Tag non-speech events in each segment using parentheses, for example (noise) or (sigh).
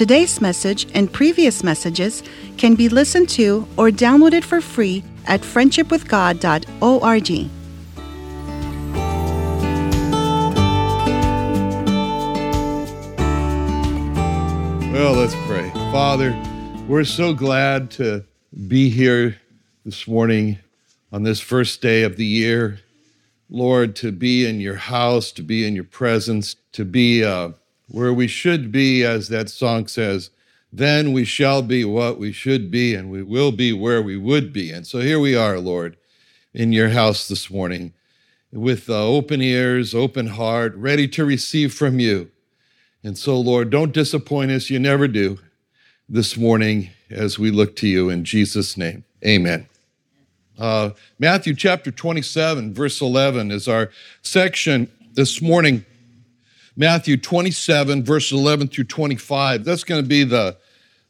Today's message and previous messages can be listened to or downloaded for free at friendshipwithgod.org. Well, let's pray. Father, we're so glad to be here this morning on this first day of the year. Lord, to be in your house, to be in your presence, to be uh, where we should be, as that song says, then we shall be what we should be, and we will be where we would be. And so here we are, Lord, in your house this morning with uh, open ears, open heart, ready to receive from you. And so, Lord, don't disappoint us. You never do this morning as we look to you in Jesus' name. Amen. Uh, Matthew chapter 27, verse 11 is our section this morning. Matthew 27, verse 11 through 25. That's going to be the,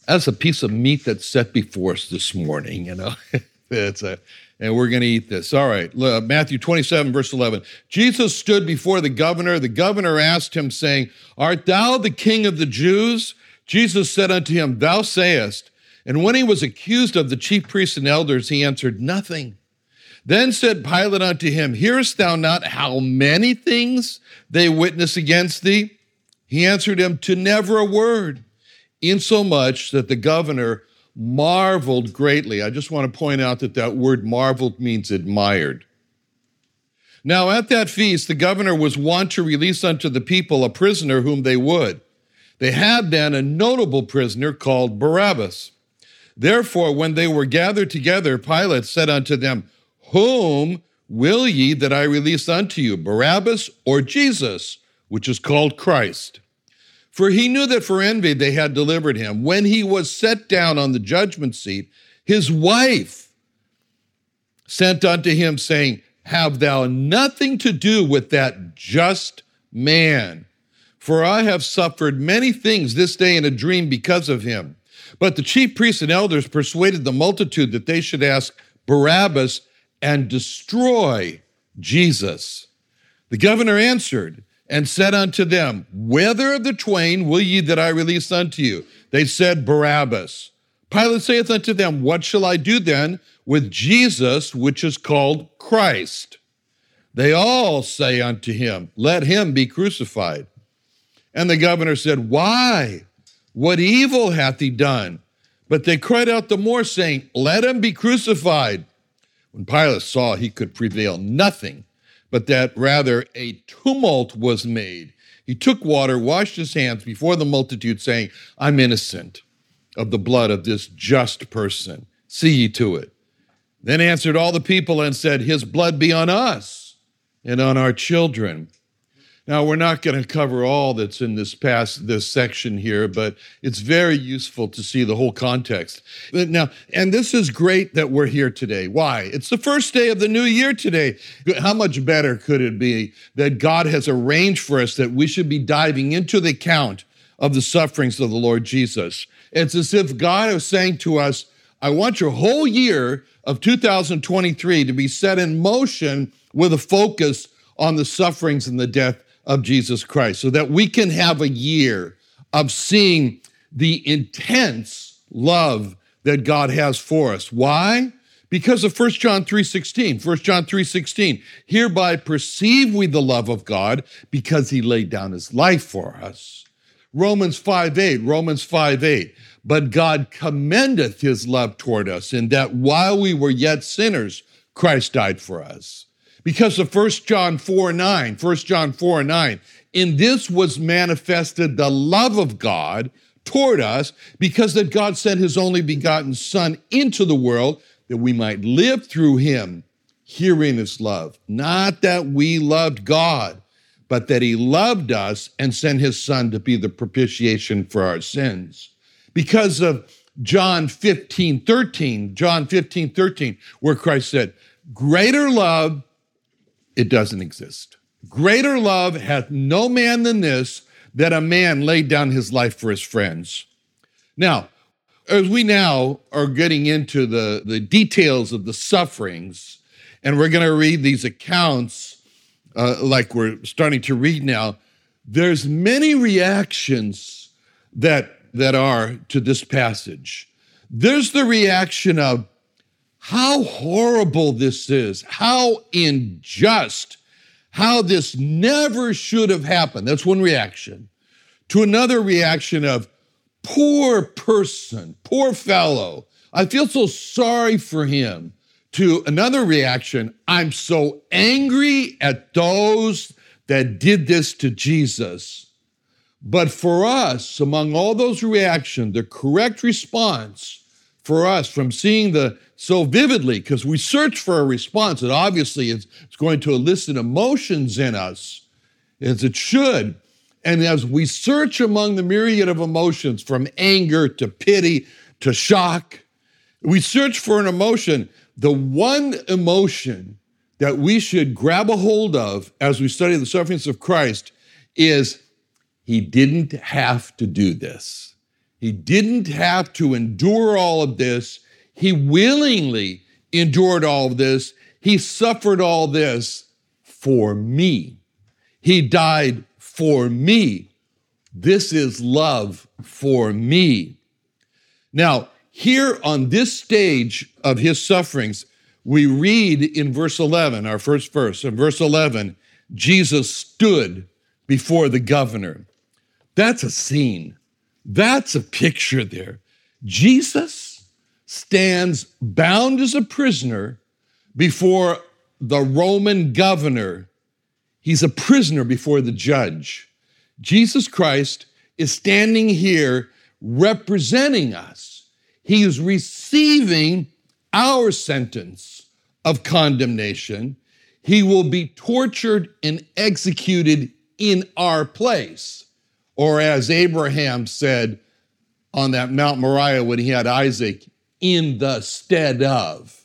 that's a piece of meat that's set before us this morning, you know. (laughs) it's a, and we're going to eat this. All right, Matthew 27, verse 11. Jesus stood before the governor. The governor asked him, saying, Art thou the king of the Jews? Jesus said unto him, Thou sayest. And when he was accused of the chief priests and elders, he answered nothing. Then said Pilate unto him, Hearest thou not how many things they witness against thee? He answered him, To never a word, insomuch that the governor marveled greatly. I just want to point out that that word marveled means admired. Now, at that feast, the governor was wont to release unto the people a prisoner whom they would. They had then a notable prisoner called Barabbas. Therefore, when they were gathered together, Pilate said unto them, Whom will ye that I release unto you, Barabbas or Jesus, which is called Christ? For he knew that for envy they had delivered him. When he was set down on the judgment seat, his wife sent unto him, saying, Have thou nothing to do with that just man? For I have suffered many things this day in a dream because of him. But the chief priests and elders persuaded the multitude that they should ask Barabbas and destroy Jesus. The governor answered and said unto them, Whether of the twain will ye that I release unto you? They said, Barabbas. Pilate saith unto them, What shall I do then with Jesus, which is called Christ? They all say unto him, Let him be crucified. And the governor said, Why? What evil hath he done? But they cried out the more, saying, Let him be crucified. When Pilate saw he could prevail nothing, but that rather a tumult was made, he took water, washed his hands before the multitude, saying, I'm innocent of the blood of this just person. See ye to it. Then answered all the people and said, His blood be on us and on our children. Now, we're not going to cover all that's in this past this section here, but it's very useful to see the whole context. Uh, now, and this is great that we're here today. Why? It's the first day of the new year today. How much better could it be that God has arranged for us that we should be diving into the account of the sufferings of the Lord Jesus? It's as if God is saying to us, I want your whole year of 2023 to be set in motion with a focus on the sufferings and the death of Jesus Christ, so that we can have a year of seeing the intense love that God has for us. Why? Because of 1 John 3:16. 1 John 3:16. Hereby perceive we the love of God because he laid down his life for us. Romans 5:8. Romans 5:8. But God commendeth his love toward us in that while we were yet sinners, Christ died for us. Because of 1 John 4 9. 1 John 4 9. In this was manifested the love of God toward us, because that God sent his only begotten Son into the world that we might live through him. Herein is love. Not that we loved God, but that he loved us and sent his Son to be the propitiation for our sins. Because of John 15, 13, John 15, 13, where Christ said, Greater love, it doesn't exist. Greater love hath no man than this, that a man laid down his life for his friends. Now, as we now are getting into the, the details of the sufferings, and we're going to read these accounts uh, like we're starting to read now, there's many reactions that that are to this passage. There's the reaction of how horrible this is, how unjust, how this never should have happened. That's one reaction. To another reaction of poor person, poor fellow, I feel so sorry for him. To another reaction, I'm so angry at those that did this to Jesus. But for us, among all those reactions, the correct response for us from seeing the so vividly, because we search for a response, it obviously is it's going to elicit emotions in us, as it should. And as we search among the myriad of emotions, from anger to pity to shock, we search for an emotion. The one emotion that we should grab a hold of as we study the sufferings of Christ is he didn't have to do this. He didn't have to endure all of this. He willingly endured all this. He suffered all this for me. He died for me. This is love for me. Now, here on this stage of his sufferings, we read in verse 11, our first verse, in verse 11, Jesus stood before the governor. That's a scene. That's a picture there. Jesus stands bound as a prisoner before the Roman governor. He's a prisoner before the judge. Jesus Christ is standing here representing us. He is receiving our sentence of condemnation. He will be tortured and executed in our place. Or as Abraham said on that Mount Moriah when he had Isaac, in the stead of.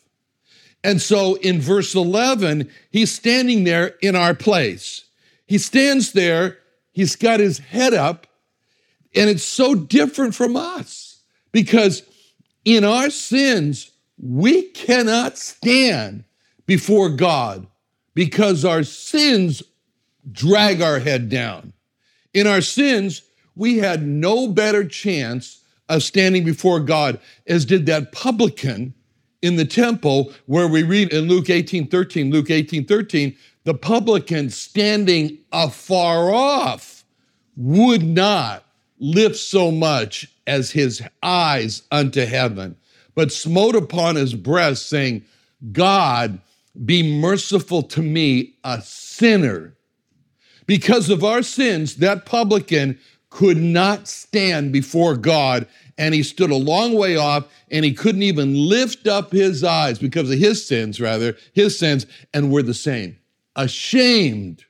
And so in verse 11, he's standing there in our place. He stands there, he's got his head up, and it's so different from us because in our sins, we cannot stand before God because our sins drag our head down. In our sins, we had no better chance of standing before God as did that publican in the temple where we read in Luke 18 13, Luke 18 13, the publican standing afar off would not lift so much as his eyes unto heaven, but smote upon his breast, saying, God, be merciful to me, a sinner. Because of our sins, that publican could not stand before God, and he stood a long way off, and he couldn't even lift up his eyes because of his sins, rather, his sins, and we're the same. Ashamed,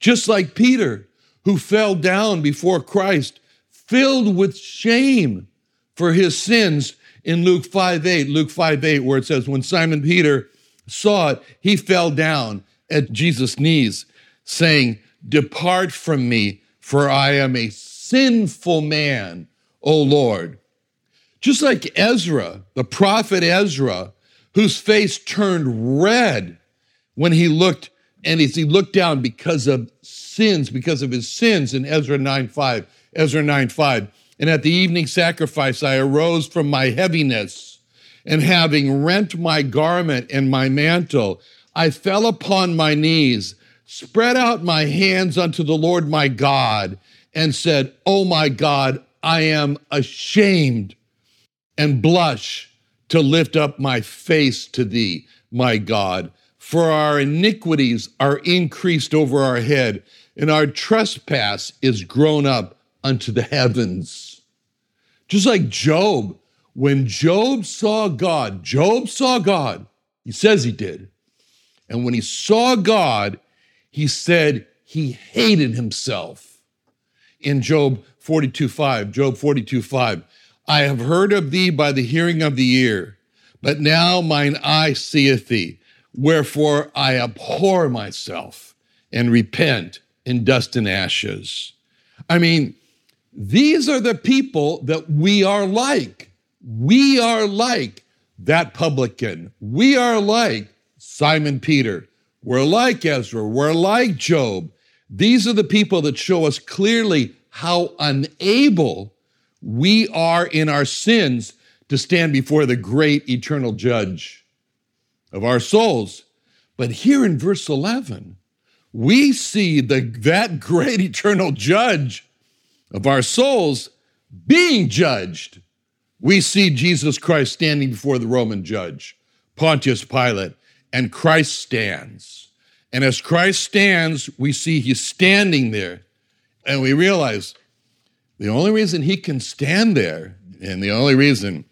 just like Peter, who fell down before Christ, filled with shame for his sins in Luke 5 8, Luke 5 8, where it says, When Simon Peter saw it, he fell down at Jesus' knees, saying, Depart from me, for I am a sinful man, O Lord. Just like Ezra, the prophet Ezra, whose face turned red when he looked and as he looked down because of sins, because of his sins in Ezra 9 5, Ezra 9 5. And at the evening sacrifice, I arose from my heaviness, and having rent my garment and my mantle, I fell upon my knees spread out my hands unto the Lord my God, and said, Oh my God, I am ashamed and blush to lift up my face to thee, my God. For our iniquities are increased over our head, and our trespass is grown up unto the heavens. Just like Job, when Job saw God, Job saw God, he says he did. And when he saw God, he said he hated himself. In Job 42 5, Job 42 5, I have heard of thee by the hearing of the ear, but now mine eye seeth thee. Wherefore I abhor myself and repent in dust and ashes. I mean, these are the people that we are like. We are like that publican. We are like Simon Peter. We're like Ezra. We're like Job. These are the people that show us clearly how unable we are in our sins to stand before the great eternal judge of our souls. But here in verse 11, we see the, that great (laughs) eternal judge of our souls being judged. We see Jesus Christ standing before the Roman judge, Pontius Pilate, and Christ stands. And as Christ stands, we see he's standing there, and we realize the only reason he can stand there, and the only reason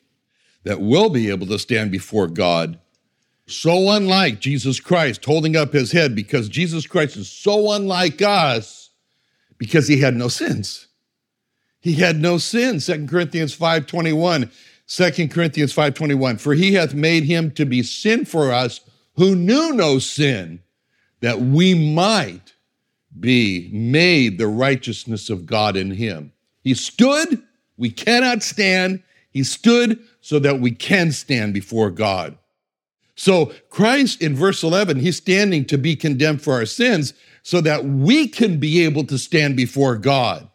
that we'll be able to stand before God, so unlike Jesus Christ holding up his head, because Jesus Christ is so unlike us, because he had no sins. He had no sin. 2 Corinthians 5:21. 2 Corinthians 5:21. For he hath made him to be sin for us who knew no sin, that we might be made the righteousness of God in him. He stood, we cannot stand. He stood so that we can stand before God. So, Christ in verse 11, he's standing to be condemned for our sins so that we can be able to stand before God.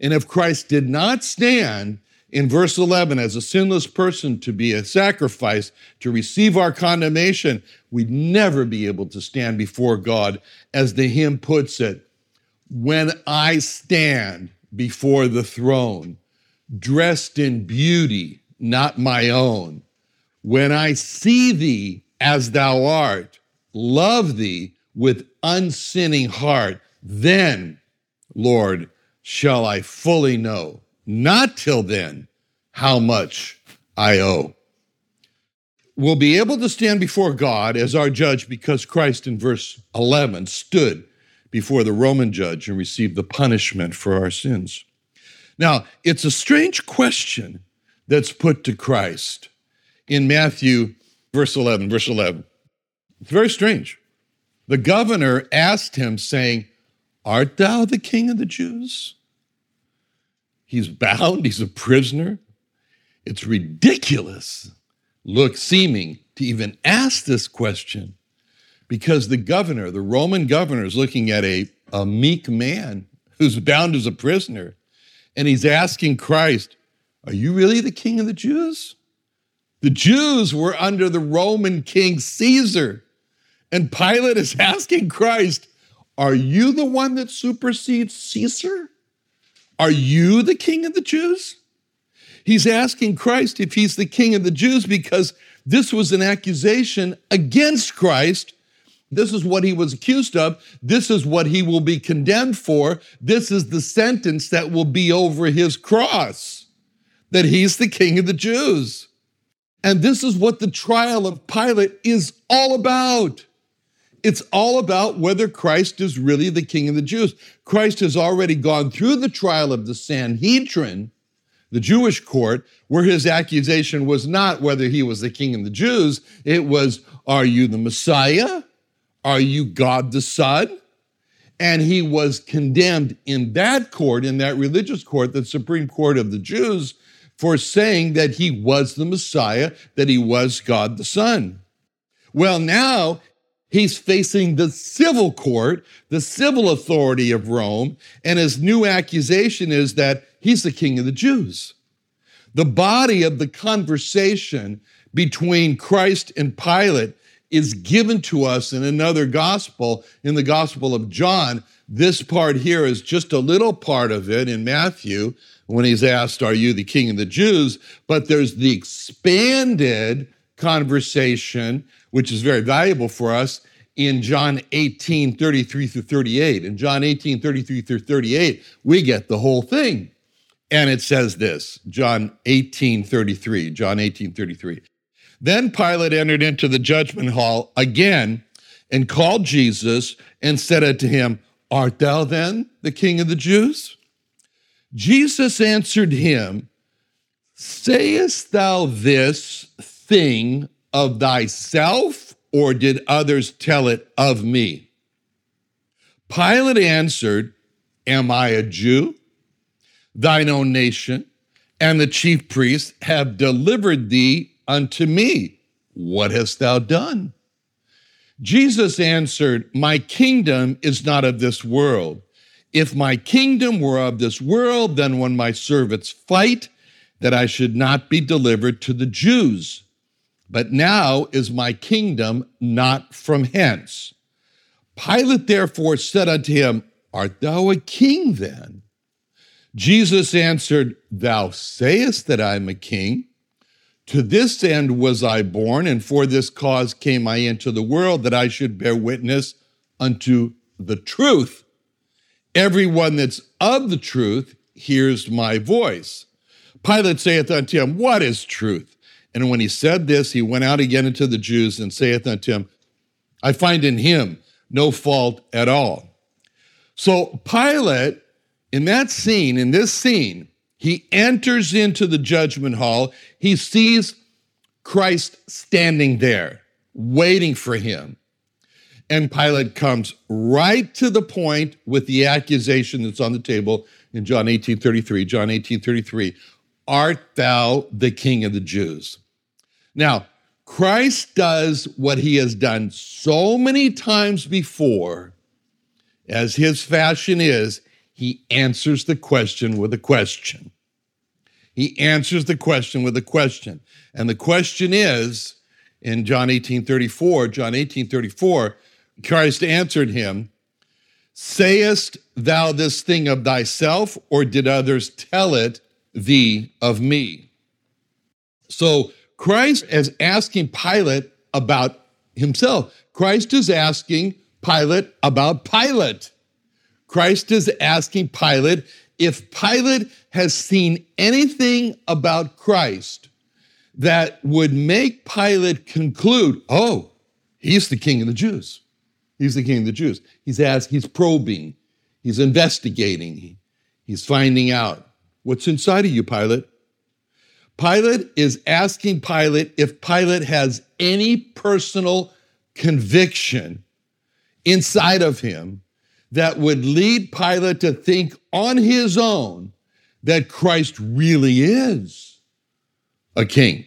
And if Christ did not stand in verse 11 as a sinless person to be a sacrifice to receive our condemnation, we'd never be able to stand before God. As the hymn puts it, when I stand before the throne, dressed in beauty, not my own. When I see thee as thou art, love thee with unsinning heart, then, Lord, shall I fully know, not till then, how much I owe. We'll be able to stand before God as our judge because Christ in verse 11 stood before the Roman judge and received the punishment for our sins. Now, it's a strange question that's put to Christ in Matthew, verse 11, verse 11. It's very strange. The governor asked him, saying, Art thou the king of the Jews? He's bound, he's a prisoner. It's ridiculous, look, seeming to even ask this question because the governor, the Roman governor, is looking at a, a meek man who's bound as a prisoner, and he's asking Christ, Are you really the king of the Jews? The Jews were under the Roman king Caesar. And Pilate is asking Christ, Are you the one that supersedes Caesar? Are you the king of the Jews? He's asking Christ if he's the king of the Jews because this was an accusation against Christ this is what he was accused of. This is what he will be condemned for. This is the sentence that will be over his cross that he's the king of the Jews. And this is what the trial of Pilate is all about. It's all about whether Christ is really the king of the Jews. Christ has already gone through the trial of the Sanhedrin, the Jewish court, where his accusation was not whether he was the king of the Jews, it was, Are you the Messiah? Are you God the Son? And he was condemned in that court, in that religious court, the Supreme Court of the Jews, for saying that he was the Messiah, that he was God the Son. Well, now he's facing the civil court, the civil authority of Rome, and his new accusation is that he's the king of the Jews. The body of the conversation between Christ and Pilate is given to us in another gospel, in the Gospel of John. This part here is just a little part of it in Matthew when he's asked, Are you the king of the Jews? But there's the expanded conversation, which is very valuable for us in John 18, 33 through 38. In John 18, 33 through 38, we get the whole thing. And it says this John 18, 33. John 18, 33. Then Pilate entered into the judgment hall again and called Jesus and said unto him, Art thou then the king of the Jews? Jesus answered him, Sayest thou this thing of thyself, or did others tell it of me? Pilate answered, Am I a Jew? Thine own nation and the chief priests have delivered thee unto me. What hast thou done? Jesus answered, My kingdom is not of this world. If my kingdom were of this world, then when my servants fight, that I should not be delivered to the Jews. But now is my kingdom not from hence. Pilate therefore said unto him, Art thou a king then? Jesus answered, Thou sayest that I am a king. To this end was I born, and for this cause came I into the world, that I should bear witness unto the truth. Everyone that's of the truth hears my voice. Pilate saith unto him, What is truth? And when he said this, he went out again into the Jews and saith unto him, I find in him no fault at all. So Pilate, in that scene, in this scene, he enters into the judgment hall. He sees Christ standing there, waiting for him. And Pilate comes right to the point with the accusation that's on the table in John 18 33. John 18 33. Art thou the king of the Jews? Now, Christ does what he has done so many times before, as his fashion is, he answers the question with a question. He answers the question with a question. And the question is in John 18 34, John 18 34, Christ answered him, Sayest thou this thing of thyself, or did others tell it thee of me? So Christ is asking Pilate about himself. Christ is asking Pilate about Pilate. Christ is asking Pilate if Pilate has seen anything about Christ that would make Pilate conclude, oh, he's the king of the Jews. He's the king of the Jews. He's asking, he's probing, he's investigating, he's finding out what's inside of you, Pilate. Pilate is asking Pilate if Pilate has any personal conviction inside of him that would lead Pilate to think on his own that Christ really is a king,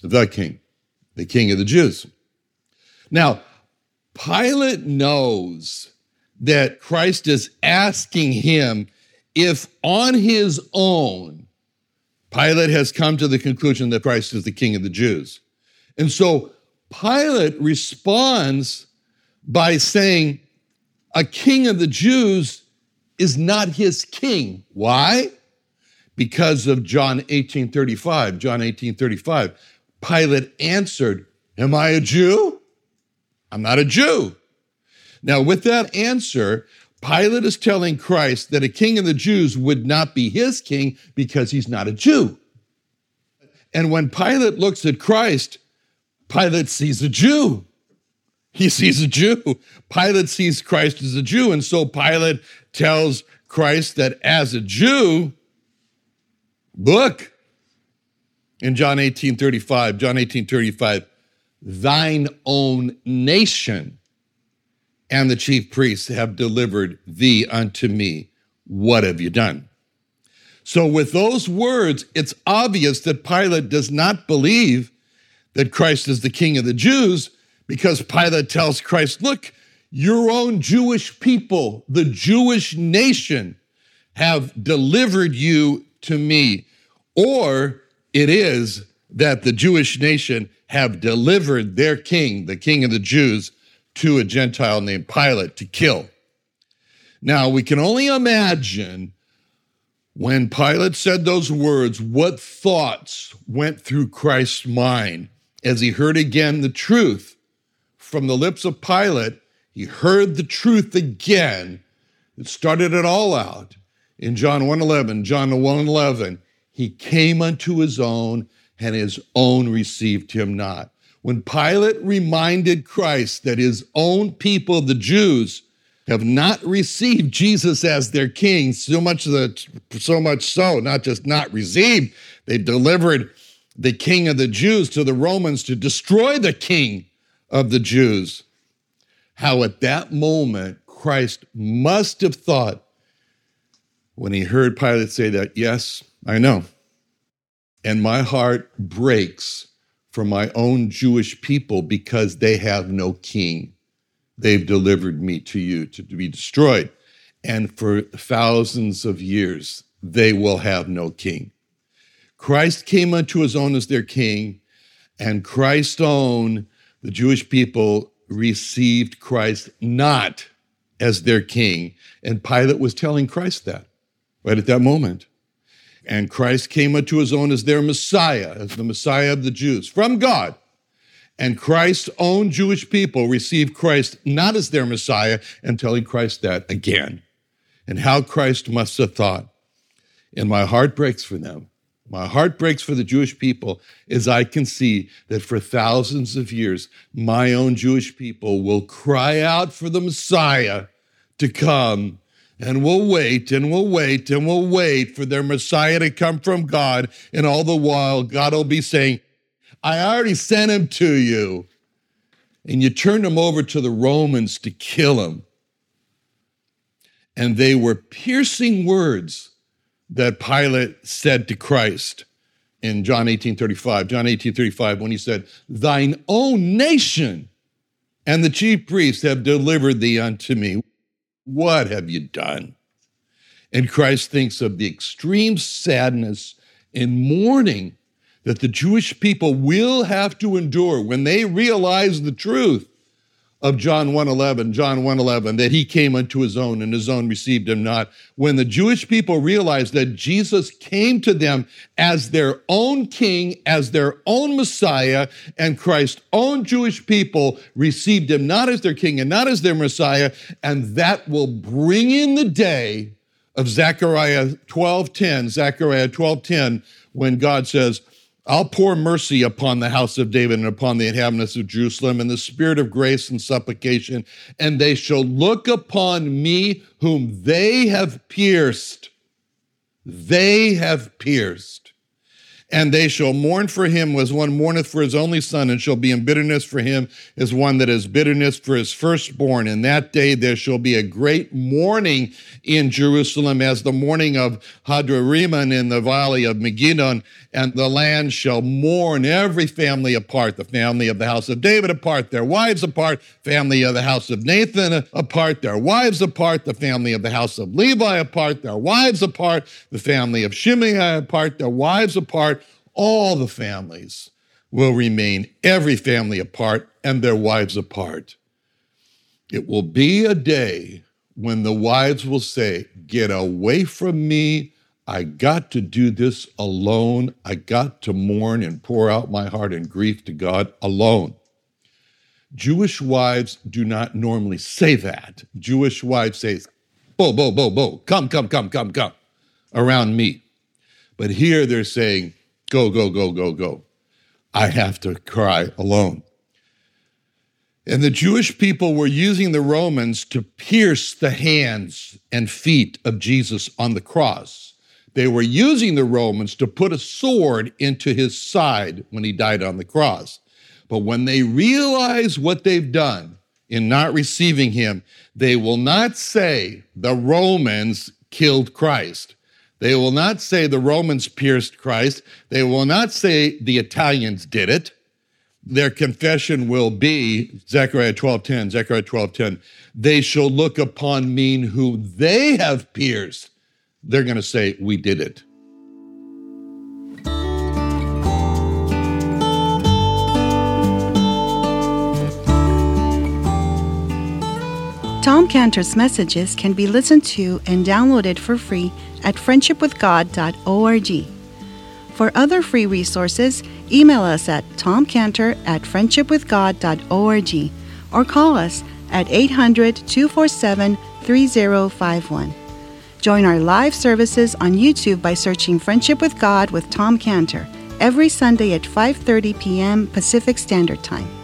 the king, the king of the Jews. Now, Pilate knows that Christ is asking him if on his own, Pilate has come to the conclusion that Christ is the king of the Jews. And so Pilate responds by saying, a king of the Jews is not his king. Why? Because of John 18:35. John 18:35. Pilate answered, "Am I a Jew? I'm not a Jew." Now, with that answer, Pilate is telling Christ that a king of the Jews would not be his king because he's not a Jew. And when Pilate looks at Christ, Pilate sees a Jew. He sees a Jew. Pilate sees Christ as a Jew. And so Pilate tells Christ that as a Jew, look, in John 18 35, John 18 35, thine own nation and the chief priests have delivered thee unto me. What have you done? So, with those words, it's obvious that Pilate does not believe that Christ is the king of the Jews because Pilate tells Christ, Look, your own Jewish people, the Jewish nation, have delivered you to me. Or it is that the Jewish nation have delivered their king, the king of the Jews, to a Gentile named Pilate to kill. Now, we can only imagine when Pilate said those words, what thoughts went through Christ's mind as he heard again the truth from the lips of Pilate He heard the truth again. It started it all out in John 1:11, John 1:11. He came unto his own, and his own received him not. When Pilate reminded Christ that his own people, the Jews, have not received Jesus as their king, so much that so much so, not just not received, they delivered the king of the Jews to the Romans to destroy the king of the Jews. How at that moment Christ must have thought when he heard Pilate say that, Yes, I know. And my heart breaks for my own Jewish people because they have no king. They've delivered me to you to be destroyed. And for thousands of years, they will have no king. Christ came unto his own as their king, and Christ's own, the Jewish people, received Christ not as their king. And Pilate was telling Christ that right at that moment. And Christ came unto his own as their Messiah, as the Messiah of the Jews from God. And Christ's own Jewish people received Christ not as their Messiah and telling Christ that again. And how Christ must have thought. And my heart breaks for them. My heart breaks for the Jewish people as I can see that for thousands of years, my own Jewish people will cry out for the Messiah to come and we'll wait and we'll wait and we'll wait for their Messiah to come from God. And all the while, God will be saying, I already sent him to you. And you turned him over to the Romans to kill him. And they were piercing words that Pilate said to Christ in John 18 35. John 18 35, when he said, Thine own nation and the chief priests have delivered thee unto me. What have you done? And Christ thinks of the extreme sadness and mourning that the Jewish people will have to endure when they realize the truth of John 1:11, John 1:11 that he came unto his own and his own received him not. When the Jewish people realized that Jesus came to them as their own king, as their own Messiah, and Christ's own Jewish people received him not as their king and not as their Messiah, and that will bring in the day of Zechariah 12:10, Zechariah 12:10 when God says, I'll pour mercy upon the house of David and upon the inhabitants of Jerusalem in the spirit of grace and supplication, and they shall look upon me whom they have pierced. They have pierced and they shall mourn for him as one mourneth for his only son, and shall be in bitterness for him as one that is bitterness for his firstborn. In that day there shall be a great mourning in Jerusalem, as the mourning of Hadadrimmon in the valley of Megiddon, and the land shall mourn every family apart, the family of the house of David apart, their wives apart, family of the house of Nathan apart, their wives apart, the family of the house of Levi apart, their wives apart, the family of Shimei apart, their wives apart all the families will remain, every family apart and their wives apart. It will be a day when the wives will say, Get away from me. I got to do this alone. I got to mourn and pour out my heart in grief to God alone. Jewish wives do not normally say that. Jewish wives say, Bo, bo, bo, bo, come, come, come, come, come around me. But here they're saying, Go, go, go, go, go. I have to cry alone. And the Jewish people were using the Romans to pierce the hands and feet of Jesus on the cross. They were using the Romans to put a sword into his side when he died on the cross. But when they realize what they've done in not receiving him, they will not say the Romans killed Christ. They will not say the Romans pierced Christ. They will not say the Italians did it. Their confession will be Zechariah 12:10, Zechariah 12:10. They shall look upon me who they have pierced. They're going to say, We did it. Tom Cantor's messages can be listened to and downloaded for free at friendshipwithgod.org. For other free resources, email us at tomcantor at friendshipwithgod.org or call us at 800 247 3051. Join our live services on YouTube by searching Friendship with God with Tom Cantor every Sunday at 5:30 p.m. Pacific Standard Time.